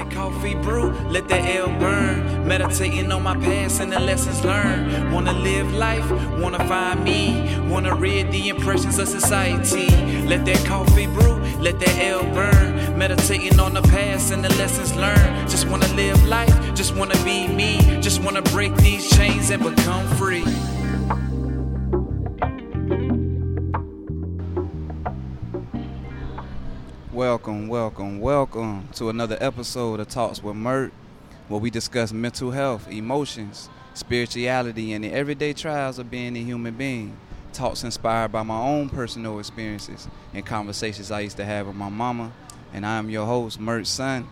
that coffee brew, let that L burn. Meditating on my past and the lessons learned. Wanna live life, wanna find me. Wanna read the impressions of society. Let that coffee brew, let that L burn. Meditating on the past and the lessons learned. Just wanna live life, just wanna be me. Just wanna break these chains and become free. Welcome, welcome, welcome to another episode of Talks with Mert, where we discuss mental health, emotions, spirituality, and the everyday trials of being a human being. Talks inspired by my own personal experiences and conversations I used to have with my mama. And I am your host, Mert's son.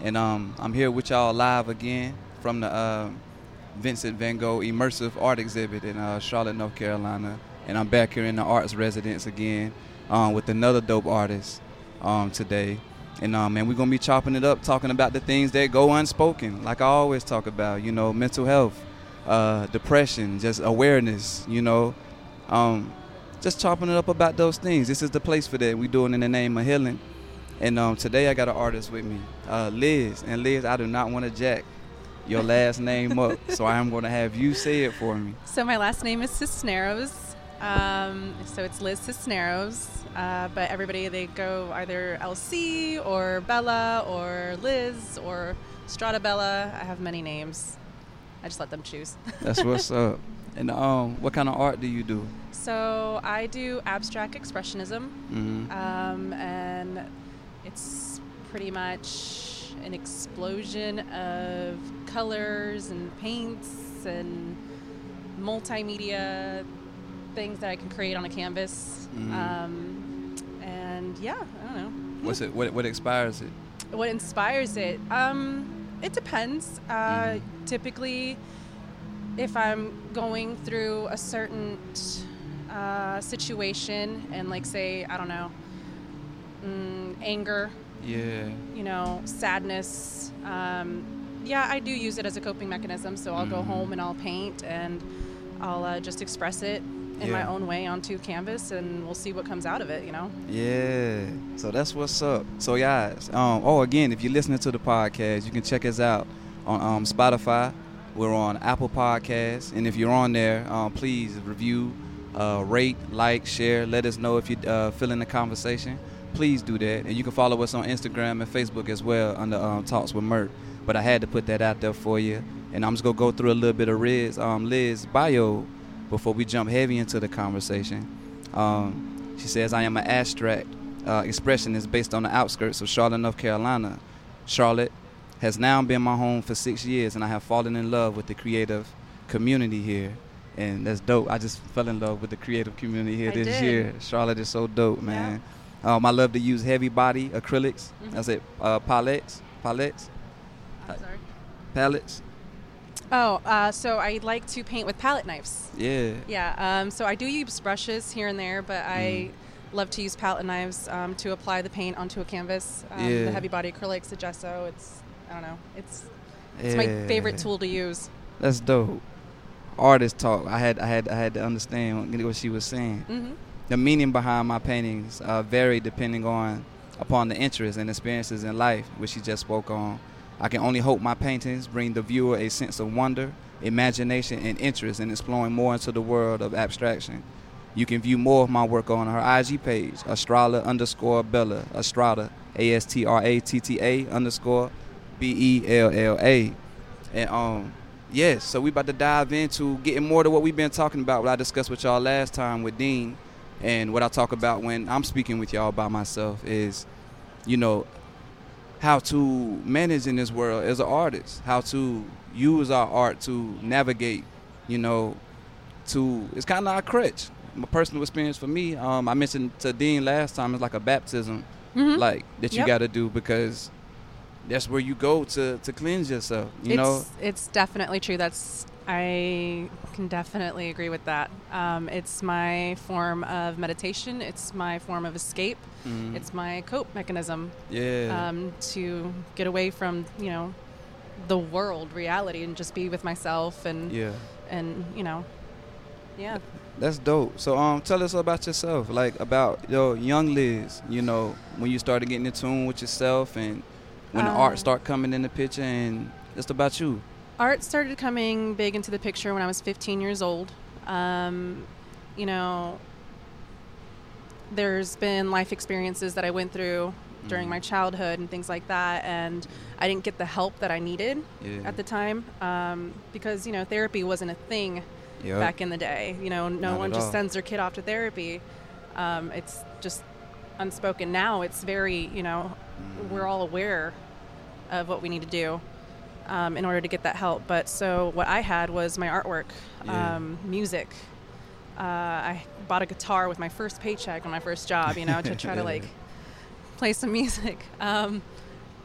And um, I'm here with y'all live again from the uh, Vincent Van Gogh Immersive Art Exhibit in uh, Charlotte, North Carolina. And I'm back here in the arts residence again um, with another dope artist um, today. And um, we're gonna be chopping it up, talking about the things that go unspoken, like I always talk about. You know, mental health, uh, depression, just awareness. You know, um, just chopping it up about those things. This is the place for that. We doing in the name of healing. And um, today I got an artist with me, uh, Liz. And Liz, I do not want to jack your last name up, so I am to have you say it for me. So my last name is Cisneros. Um, so it's Liz Cisneros. Uh, but everybody they go either LC or Bella or Liz or Strata Bella. I have many names. I just let them choose. That's what's up. And um, what kind of art do you do? So I do abstract expressionism, Mm-hmm. um, and it's pretty much an explosion of colors and paints and multimedia things that I can create on a canvas. Mhm. Um, and yeah, I don't know. What's it? What, what inspires it? What inspires it? Um, it depends. Uh, Mhm. Typically, if I'm going through a certain uh, situation and, like, say, I don't know, mm, anger, Yeah. you know, sadness. Um, yeah, I do use it as a coping mechanism. So I'll go Mhm. home and I'll paint and I'll uh, just express it in my own way onto canvas, and we'll see what comes out of it. You know. Yeah. So that's what's up. So guys, um, oh again, if you're listening to the podcast, you can check us out on um, Spotify. We're on Apple Podcasts, and if you're on there, um, please review, uh, rate, like, share. Let us know if you're uh, feeling the conversation. Please do that, and you can follow us on Instagram and Facebook as well under um, Talks with Mert. But I had to put that out there for you, and I'm just gonna go through a little bit of Liz, um, Liz bio before we jump heavy into the conversation. Um, she says, I am an abstract uh, expressionist based on the outskirts of Charlotte, North Carolina. Charlotte has now been my home for six years, and I have fallen in love with the creative community here. And that's dope. I just fell in love with the creative community here I this did. year. Charlotte is so dope, man. Um, I love to use heavy body acrylics. Mhm. That's it. Uh, palettes, palettes, I'm sorry. palettes. Oh, uh, so I like to paint with palette knives. Yeah. Yeah. Um, so I do use brushes here and there, but I Mm. love to use palette knives um, to apply the paint onto a canvas. Um, Yeah. The heavy body acrylics, the gesso. It's I don't know. It's it's my favorite tool to use. That's dope. Artist talk. I had I had I had to understand what she was saying. hmm The meaning behind my paintings uh, vary depending on upon the interests and experiences in life, which she just spoke on. I can only hope my paintings bring the viewer a sense of wonder, imagination, and interest in exploring more into the world of abstraction. You can view more of my work on her IG page, Astrala underscore Bella, Astrada, A S T R A T T A underscore B E L L A. And um, yes, so we about to dive into getting more to what we've been talking about, what I discussed with y'all last time with Dean. And what I talk about when I'm speaking with y'all by myself is, you know, how to manage in this world as an artist, how to use our art to navigate, you know, to it's kind of our crutch. My personal experience for me, um, I mentioned to Dean last time, it's like a baptism, hmm like that you Yep. got to do because that's where you go to to cleanse yourself. You it's, know, it's definitely true. That's I can definitely agree with that. Um, it's my form of meditation. It's my form of escape. Mhm. It's my cope mechanism yeah, um, to get away from you know the world reality and just be with myself and yeah. and you know yeah That's dope. So um, tell us about yourself, like about your young Liz. You know, when you started getting in tune with yourself and when the Uh, art start coming in the picture, and just about you. Art started coming big into the picture when I was 15 years old. Um, you know, there's been life experiences that I went through during Mhm. my childhood and things like that, and I didn't get the help that I needed Yeah. at the time um, because you know therapy wasn't a thing Yep. back in the day. You know, no Not one just all. sends their kid off to therapy. Um, it's just unspoken. Now it's very, you know, Mhm. we're all aware of what we need to do um, in order to get that help. But so what I had was my artwork, Yeah. um, music. Uh, I bought a guitar with my first paycheck on my first job, you know, to try to like play some music. Um,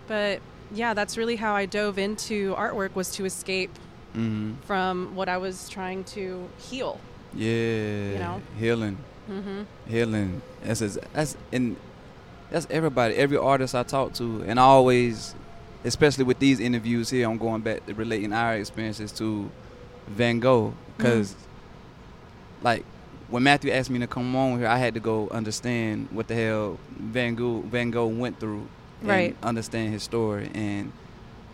but yeah, that's really how I dove into artwork was to escape Mhm. from what I was trying to heal. Yeah. You know? Healing. Mm-hmm. healing. That's that's and that's everybody, every artist I talk to, and I always, especially with these interviews here, I'm going back to relating our experiences to Van Gogh, mm-hmm. because like when Matthew asked me to come on here, I had to go understand what the hell Van Gogh Van Gogh went through, and Right. Understand his story, and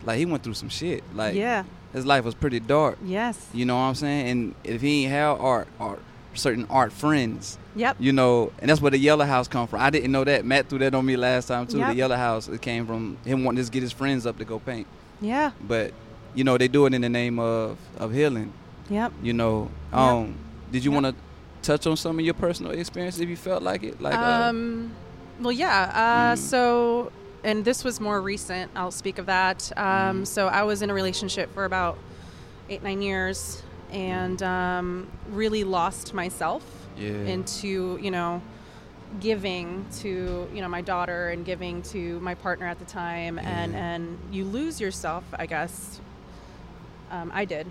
like he went through some shit. Like yeah. his life was pretty dark. Yes. You know what I'm saying? And if he ain't have art, art, certain art friends, Yep. you know, and that's where the Yellow House come from. I didn't know that. Matt threw that on me last time too. The Yellow House it came from him wanting to get his friends up to go paint. Yeah. But you know, they do it in the name of of healing. Yep. You know, Yep. um, did you Yep. want to touch on some of your personal experiences if you felt like it? Like, uh, um, well, yeah. Uh, Mm. So, and this was more recent. I'll speak of that. Um, Mm. So I was in a relationship for about eight, nine years, and um, really lost myself yeah, into you know giving to you know my daughter and giving to my partner at the time. And Yeah. and you lose yourself i guess. Um, i did.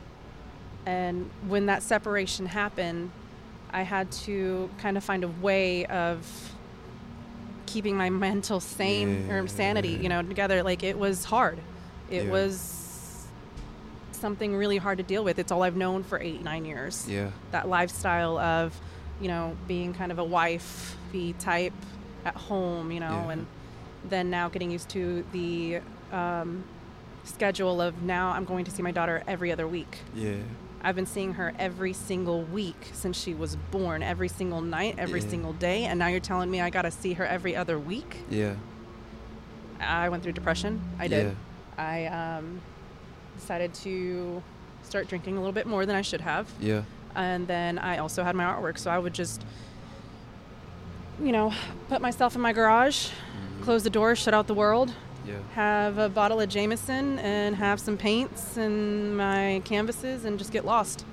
And when that separation happened i had to kind of find a way of keeping my mental sane or sanity you know together. Like it was hard. It Yeah. was something really hard to deal with it's all i've known for eight nine years yeah, that lifestyle of, you know, being kind of a wifey type at home, you know, Yeah. and then now getting used to the um, schedule of now I'm going to see my daughter every other week. yeah, I've been seeing her every single week since she was born, every single night, every Yeah. single day, and now you're telling me I got to see her every other week? yeah, I went through depression. I did. Yeah. I um, decided to start drinking a little bit more than I should have yeah, and then I also had my artwork. So I would just, you know, put myself in my garage, close the door, shut out the world, yeah, have a bottle of Jameson, and have some paints and my canvases, and just get lost.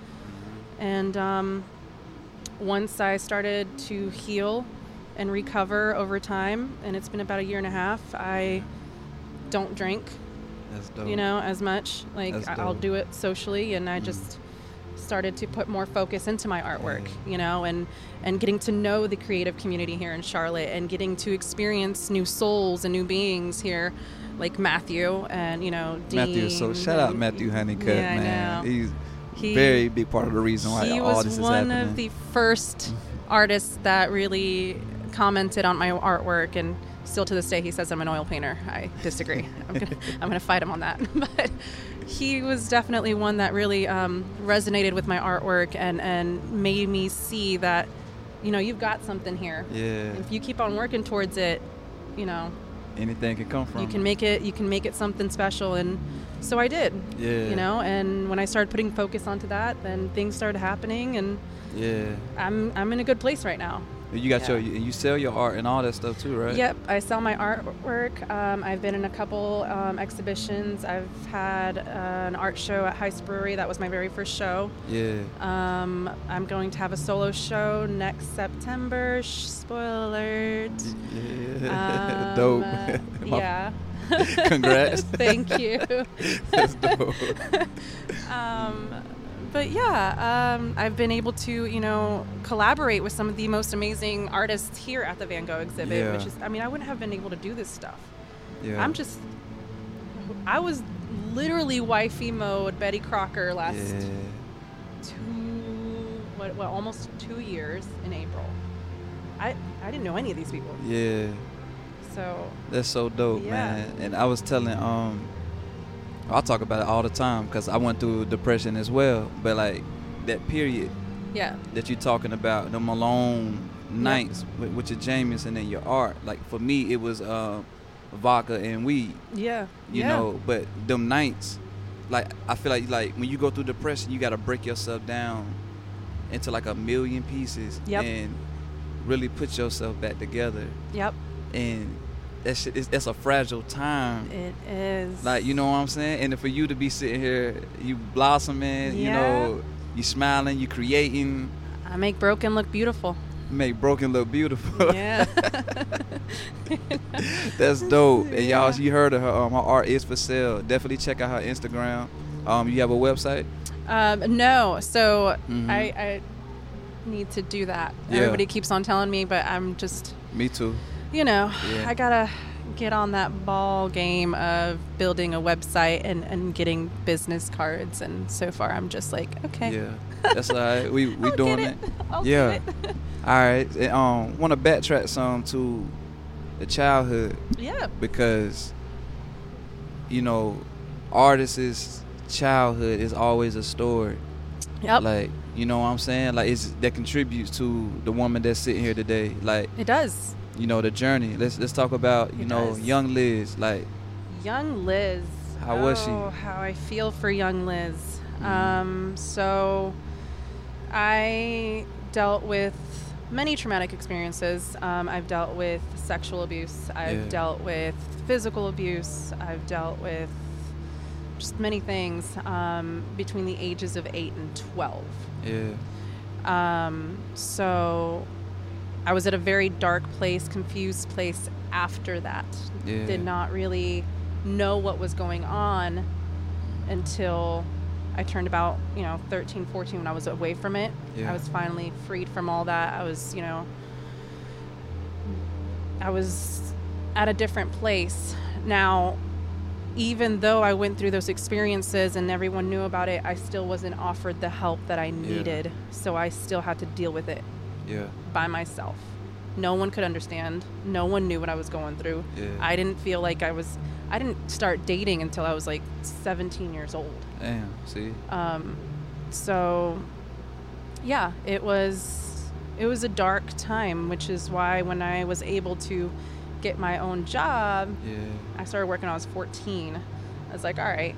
And um, once I started to heal and recover over time, and it's been about a year and a half, I don't drink. You know, as much. Like I'll do it socially, and I Mhm. just started to put more focus into my artwork, Yeah. you know, and and getting to know the creative community here in Charlotte, and getting to experience new souls and new beings here, like Matthew and you know Dean. Matthew, so shout out Matthew Honeycutt, yeah, man. He's He- very big part of the reason why all this is happening. He was one of the first artists that really commented on my artwork and still to this day he says i'm an oil painter i disagree i'm gonna, I'm gonna fight him on that but he was definitely one that really um, resonated with my artwork and, and made me see that you know you've got something here yeah, if you keep on working towards it you know anything can come from. you can make it you can make it something special and so i did Yeah. you know and when i started putting focus onto that then things started happening and Yeah. I'm I'm in a good place right now. You got Yeah. your you sell your art and all that stuff too, right? Yep, I sell my artwork. Um, I've been in a couple um, exhibitions. I've had uh, an art show at Heist Brewery. That was my very first show. Yeah. Um, I'm going to have a solo show next September. Spoiler alert. Yeah. Um, dope. uh, yeah. Congrats. Thank you. That's dope. um, but yeah, um, I've been able to, you know, collaborate with some of the most amazing artists here at the Van Gogh exhibit. Yeah. Which is, I mean, I wouldn't have been able to do this stuff. Yeah. I'm just, I was literally wifey mode Betty Crocker last Yeah. two, what, what, almost two years in April. I, I didn't know any of these people. Yeah. So That's so dope, Yeah. man. And I was telling, um, I talk about it all the time because I went through depression as well. But like that period yeah, that you're talking about, the Malone nights with, with your Jameson and then your art. Like for me, it was uh, vodka and weed. yeah, You yeah. know, but them nights, like I feel like like when you go through depression, you got to break yourself down into like a million pieces Yep. and really put yourself back together. Yep, And that shit is that's a fragile time. it is. Like you know what I'm saying? And for you to be sitting here, you blossoming, you know, you smiling, you creating, I make broken look beautiful. make broken look beautiful. Yeah. That's dope. And y'all, Yeah. you heard of her. Um, her art is for sale. Definitely check out her Instagram. Um, you have a website? um, no, so Mhm. I, I need to do that. Yeah. Everybody keeps on telling me, but I'm just, Me too. You know, Yeah. I gotta get on that ball game of building a website and, and getting business cards. And so far, I'm just like, okay. Yeah, that's all right. We we I'll doing it. it. Yeah. it. All right. And, um, want to backtrack some to the childhood yeah. because you know, artists' childhood is always a story. Yep. Like you know what I'm saying? Like it's that contributes to the woman that's sitting here today. Like it does. You know the journey. Let's let's talk about you It know does. young Liz. Like Young Liz. How was she? Oh, how I feel for young Liz. Mhm. Um, so I dealt with many traumatic experiences. Um, I've dealt with sexual abuse. I've Yeah. dealt with physical abuse. I've dealt with just many things um, between the ages of 8 and 12. yeah, Um, so I was at a very dark place, confused place after that. Yeah. Did not really know what was going on until I turned about, you know, 13, 14 when I was away from it. Yeah. I was finally freed from all that. I was, you know, I was at a different place. Now, even though I went through those experiences and everyone knew about it, I still wasn't offered the help that I needed. So I still had to deal with it yeah, by myself. No one could understand. No one knew what I was going through. Yeah. I didn't feel like I was. I didn't start dating until I was like 17 years old. damn. See, Um, so, yeah, it was. It was a dark time, which is why when I was able to get my own job, yeah, I started working when I was 14. I was like, all right,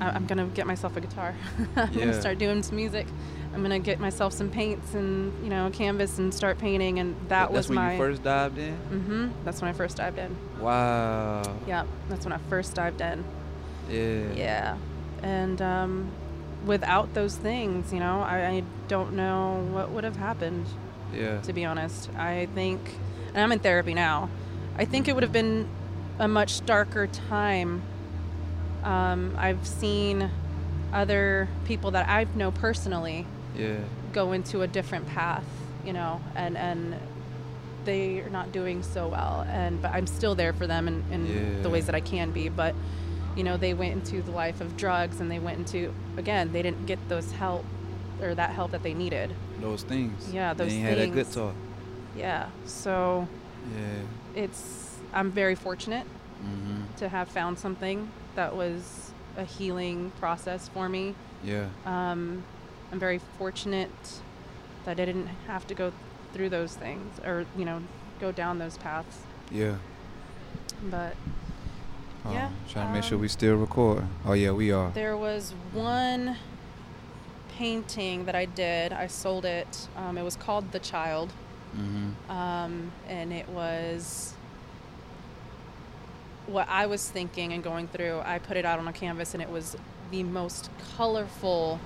I- I'm Mhm. gonna get myself a guitar. I'm Yeah. gonna start doing some music. I'm gonna get myself some paints and you know canvas and start painting. And that that's was when my. you first dived in. Mm-hmm. That's when I first dived in. Wow. Yeah, that's when I first dived in. Yeah. Yeah, and um, without those things, you know, I, I don't know what would have happened. Yeah. To be honest, I think, and I'm in therapy now. I think it would have been a much darker time. Um, I've seen other people that I know personally Yeah. go into a different path, you know, and and they are not doing so well. And but I'm still there for them in, in Yeah. the ways that I can be. But you know, they went into the life of drugs, and they went into again, they didn't get those help or that help that they needed. Those things. Yeah, They those ain't had that good talk. Yeah, so Yeah. it's I'm very fortunate mm-hmm. to have found something that was a healing process for me. Yeah. Um, I'm very fortunate that I didn't have to go through those things or, you know, go down those paths. Yeah. But Oh, Yeah, Trying to make sure um, we still record. Oh yeah, we are. there was one painting that I did. I sold it. Um, it was called The Child. Mm-hmm. Um, and it was what I was thinking and going through. I put it out on a canvas, and it was the most colorful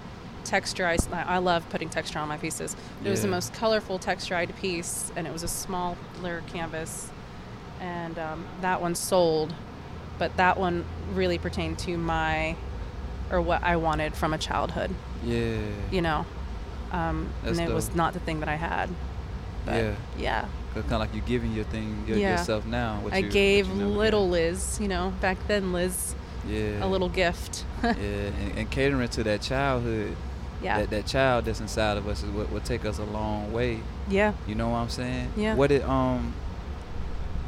texturized. I I love putting texture on my pieces. It was the most colorful texturized piece, and it was a smaller canvas. And um, that one sold, but that one really pertained to my or what I wanted from a childhood. Yeah. You know, um, and it was not the thing that I had. But Yeah. yeah. Cause kind of like you're giving your thing your, Yeah. yourself now. What I you- gave little. Liz, you know, back then Liz, Yeah. a little gift. yeah, and, and catering to that childhood. Yeah. That that child that's inside of us is what will take us a long way. yeah. You know what I'm saying? Yeah. What did um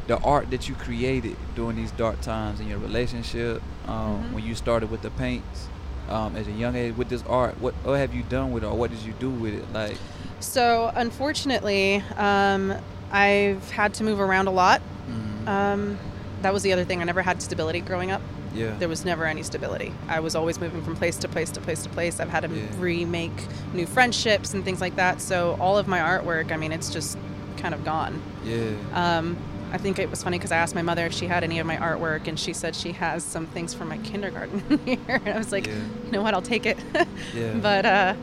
the art that you created during these dark times in your relationship, um, Mhm. when you started with the paints, um, as a young age with this art, what what have you done with it, or what did you do with it? Like, So unfortunately, um, I've had to move around a lot. mm, Um, that was the other thing. I never had stability growing up. Yeah, There was never any stability. I was always moving from place to place to place to place. I've had to Yeah. remake new friendships and things like that. So all of my artwork, I mean, it's just kind of gone. yeah, Um, I think it was funny because I asked my mother if she had any of my artwork, and she said she has some things from my kindergarten here. And I was like, Yeah. you know what, I'll take it. Yeah. But uh,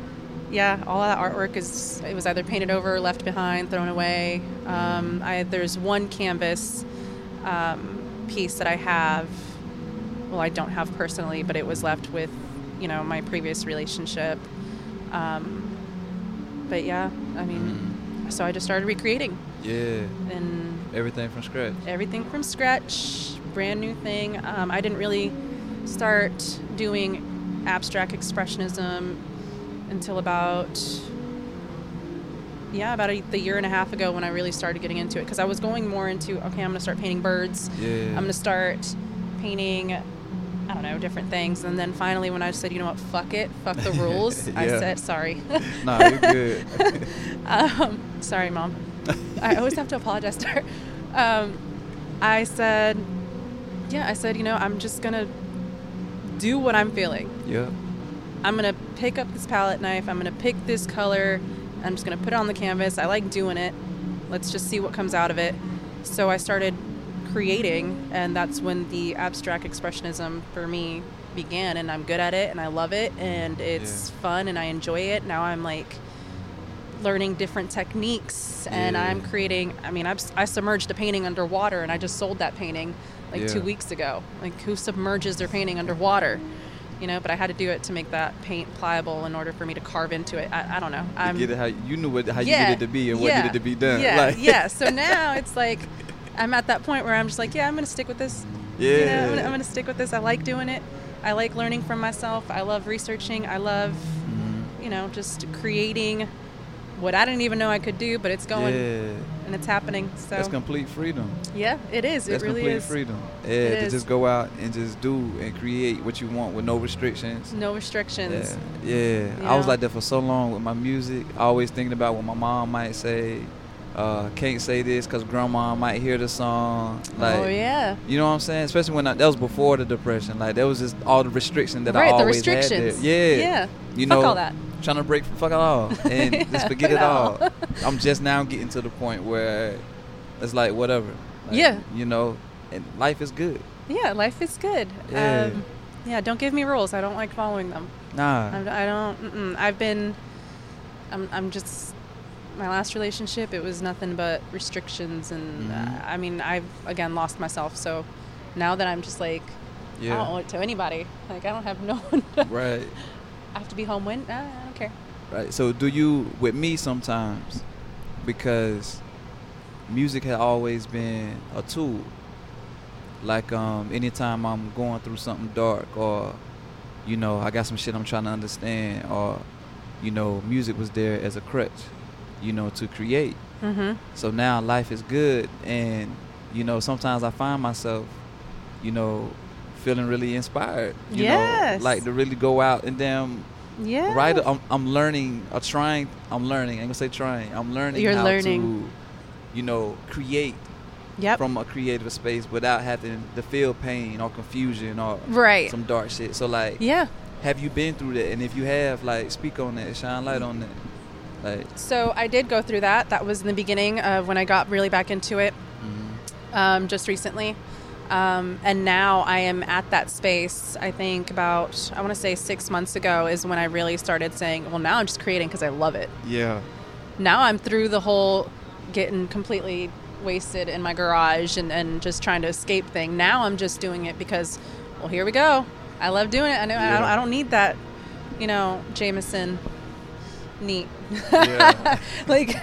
yeah, all that artwork is it was either painted over, left behind, thrown away. Um, I there's one canvas um, piece that I have. Well, I don't have personally, but it was left with, you know, my previous relationship. Um, but yeah, I mean, so I just started recreating yeah, and everything from scratch. everything from scratch, brand new thing. Um, I didn't really start doing abstract expressionism until about yeah, about a, the year and a half ago when I really started getting into it because I was going more into okay, I'm gonna start painting birds. Yeah, I'm gonna start painting. I don't know different things, and then finally, when I said, you know what, fuck it, fuck the rules, I said sorry. Nah, you're good. um, sorry, mom. I always have to apologize to her. Um, I said, yeah, I said, you know, I'm just gonna do what I'm feeling. yeah, I'm gonna pick up this palette knife. I'm gonna pick this color. I'm just gonna put it on the canvas. I like doing it. Let's just see what comes out of it. So I started creating, and that's when the abstract expressionism for me began. And I'm good at it, and I love it, and it's Yeah. fun, and I enjoy it. Now I'm like learning different techniques, and Yeah. I'm creating. I mean, I've, I submerged a painting underwater, and I just sold that painting like Yeah. two weeks ago. Like, who submerges their painting underwater? You know, but I had to do it to make that paint pliable in order for me to carve into it. I, I don't know. I'm get it how you knew what how you needed to be and what needed to be done. Yeah, like, yeah. So now it's like I'm at that point where I'm just like, yeah, I'm gonna stick with this. You know, Yeah. I'm, gonna, I'm gonna stick with this. I like doing it. I like learning from myself. I love researching. I love, Mhm. you know, just creating what I didn't even know I could do, but it's going yeah, and it's happening. So that's complete freedom. yeah, it is. That's it really complete is. freedom. Yeah, It to is. just go out and just do and create what you want with no restrictions. No restrictions. Yeah, yeah. You I was like that for so long with my music. Always thinking about what my mom might say. Uh, can't say this because grandma might hear the song. Like, oh yeah. you know what I'm saying? Especially when I, that was before the depression. Like, that was just all the restrictions that right. I the always restrictions. had there. Yeah, Yeah. You Fuck know, all that. trying to break fuck it all and Yeah, just forget it all. all. I'm just now getting to the point where it's like whatever. Like, Yeah. You know, and life is good. Yeah, life is good. Yeah. Um, yeah, don't give me rules. I don't like following them. Nah. I'm, I don't. Mm-mm. I've been. I'm. I'm just. My last relationship, it was nothing but restrictions, and Mhm. uh, I mean, I've again lost myself. So now that I'm just like, I don't owe it to anybody. Like I don't have no one. Right. I have to be home when. Uh, I don't care. Right. So do you with me sometimes because music has always been a tool. Like um anytime I'm going through something dark or you know, I got some shit I'm trying to understand or you know, music was there as a crutch, you know, to create. Mm-hmm. So now life is good and you know, sometimes I find myself, you know, feeling really inspired. You Yes. know, like to really go out and damn Yeah. Right, I'm, I'm learning, or trying. I'm learning. I ain't gonna say trying. I'm learning You're how learning. to, you know, create Yep. from a creative space without having to feel pain or confusion or right. some dark shit. So like, Yeah. have you been through that? And if you have, like, speak on that, shine light on that. Like, So I did go through that. That was in the beginning of when I got really back into it. mhm. um, just recently. Um, and now I am at that space. I think about, I want to say six months ago is when I really started saying, well, now I'm just creating because I love it. yeah, Now I'm through the whole getting completely wasted in my garage and, and just trying to escape thing. Now I'm just doing it because, well, here we go. I love doing it. I know I, don't, I don't need that, you know, Jameson neat. Yeah. like,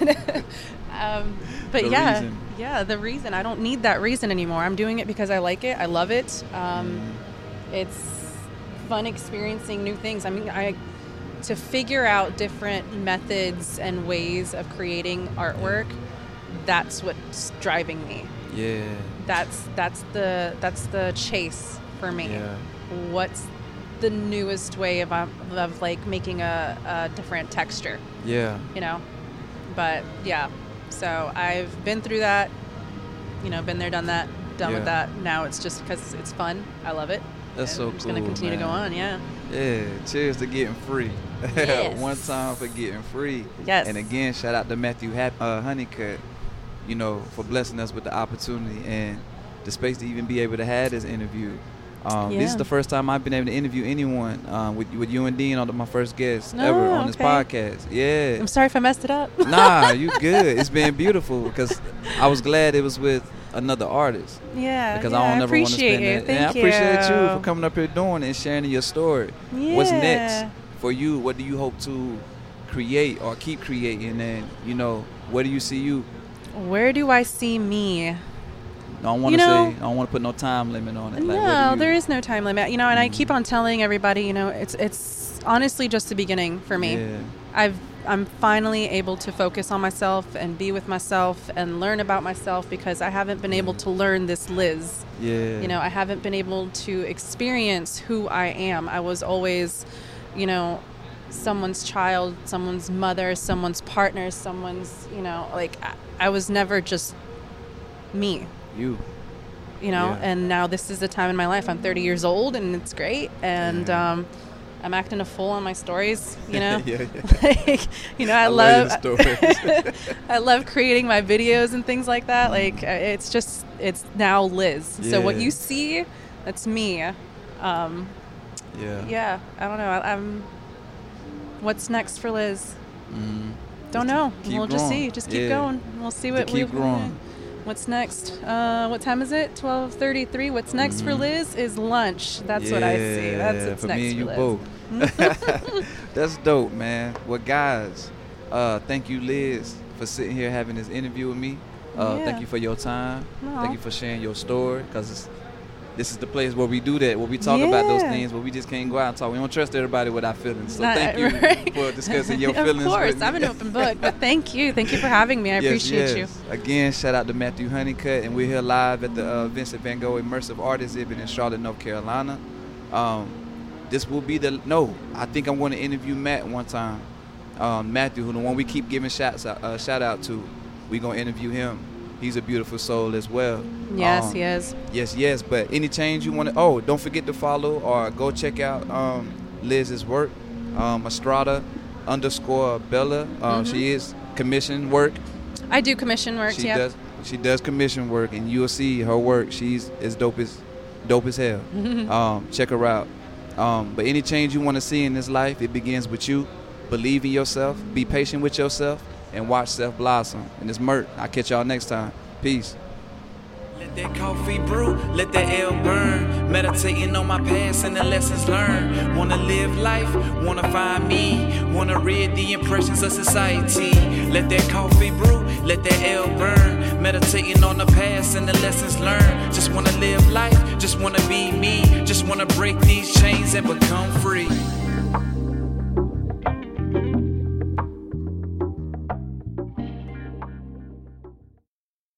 um, but The yeah, reason. yeah, the reason I don't need that reason anymore. I'm doing it because I like it. I love it. Um, Mm-hmm. It's fun experiencing new things. I mean, I to figure out different methods and ways of creating artwork. That's what's driving me. yeah, that's that's the that's the chase for me. Yeah. What's the newest way of um, of like making a, a different texture, Yeah. you know? But yeah, so I've been through that. You know, been there, done that, done Yeah. with that. Now it's just because it's fun. I love it. That's so I'm just gonna cool, continue to go on. Yeah. Yeah, cheers to getting free. Yes. One time for getting free. Yes. And again, shout out to Matthew Hap- uh, Honeycutt, you know, for blessing us with the opportunity and the space to even be able to have this interview. Um, This is the first time I've been able to interview anyone um, with with you and Dean on the, my first guest Oh, ever on this podcast. Yeah. I'm sorry if I messed it up. nah, you good. It's been beautiful because I was glad it was with another artist yeah. because yeah, I don't ever want to spend that. Thank and I appreciate you. you for coming up here doing it and sharing your story. Yeah. What's next for you? What do you hope to create or keep creating? And you know, where do you see you? Where do I see me? I don't want You to know- say. I don't want to put no time limit on it. Like, no, you- there is no time limit. You know, and I Mhm. keep on telling everybody, you know, it's it's honestly just the beginning for me. Yeah. I've I'm finally able to focus on myself and be with myself and learn about myself because I haven't been able to learn this Liz. Yeah. You know, I haven't been able to experience who I am. I was always, you know, someone's child, someone's mother, someone's partner, someone's, you know, like I, I was never just me you. you know Yeah. and now this is the time in my life. I'm 30 years old and it's great. And Yeah. um, i'm acting a fool on my stories you know? Yeah, yeah. like you know i, I love, love i love creating my videos and things like that. Like uh, it's just it's now liz. So what you see that's me. Um, Yeah. yeah i don't know. I, i'm what's next for liz? Mm. don't Just know. keep we'll just see. Just keep going. We'll see what keep we growing. What's next? Uh, what time is it? Twelve thirty-three. What's next for Mhm. Liz is lunch. That's what I see. That's what's for next me and you for Liz. both. That's dope, man. Well, guys, uh, thank you, Liz, for sitting here having this interview with me. Uh, Yeah. Thank you for your time. Aw. Thank you for sharing your story, because this is the place where we do that, where we talk about those things, where we just can't go out and talk. We don't trust everybody with our feelings. So Not- thank you right. for discussing your feelings. Of course. I'm an open book. But thank you, thank you for having me. I Yes, appreciate yes. Again, shout out to Matthew Honeycutt, and we're here live at the uh, Vincent Van Gogh Immersive Art Exhibit in Charlotte, North Carolina. Um, this will be the no. I think I'm going to interview Matt one time. Um, Matthew, who the one we keep giving shots uh, shout out to, we're gonna interview him. He's a beautiful soul as well. Yes, Um, he is. Yes, yes. But any change you want to, oh, don't forget to follow or go check out um, Liz's work, um, Estrada underscore Bella. Um, Mhm. She is commission work. I do commission work. She yeah. does. She does commission work, and you'll see her work. She's as dope as dope as hell. um, check her out. Um, but any change you want to see in this life, it begins with you. Believe in yourself. Be patient with yourself, and watch Seth blossom. And it's Mert. I'll catch y'all next time. Peace. Let that coffee brew, let that L burn. Meditating on my past and the lessons learned. Wanna live life, wanna find me. Wanna read the impressions of society. Let that coffee brew, let that L burn. Meditating on the past and the lessons learned. Just wanna live life, just wanna be me. Just wanna break these chains and become free.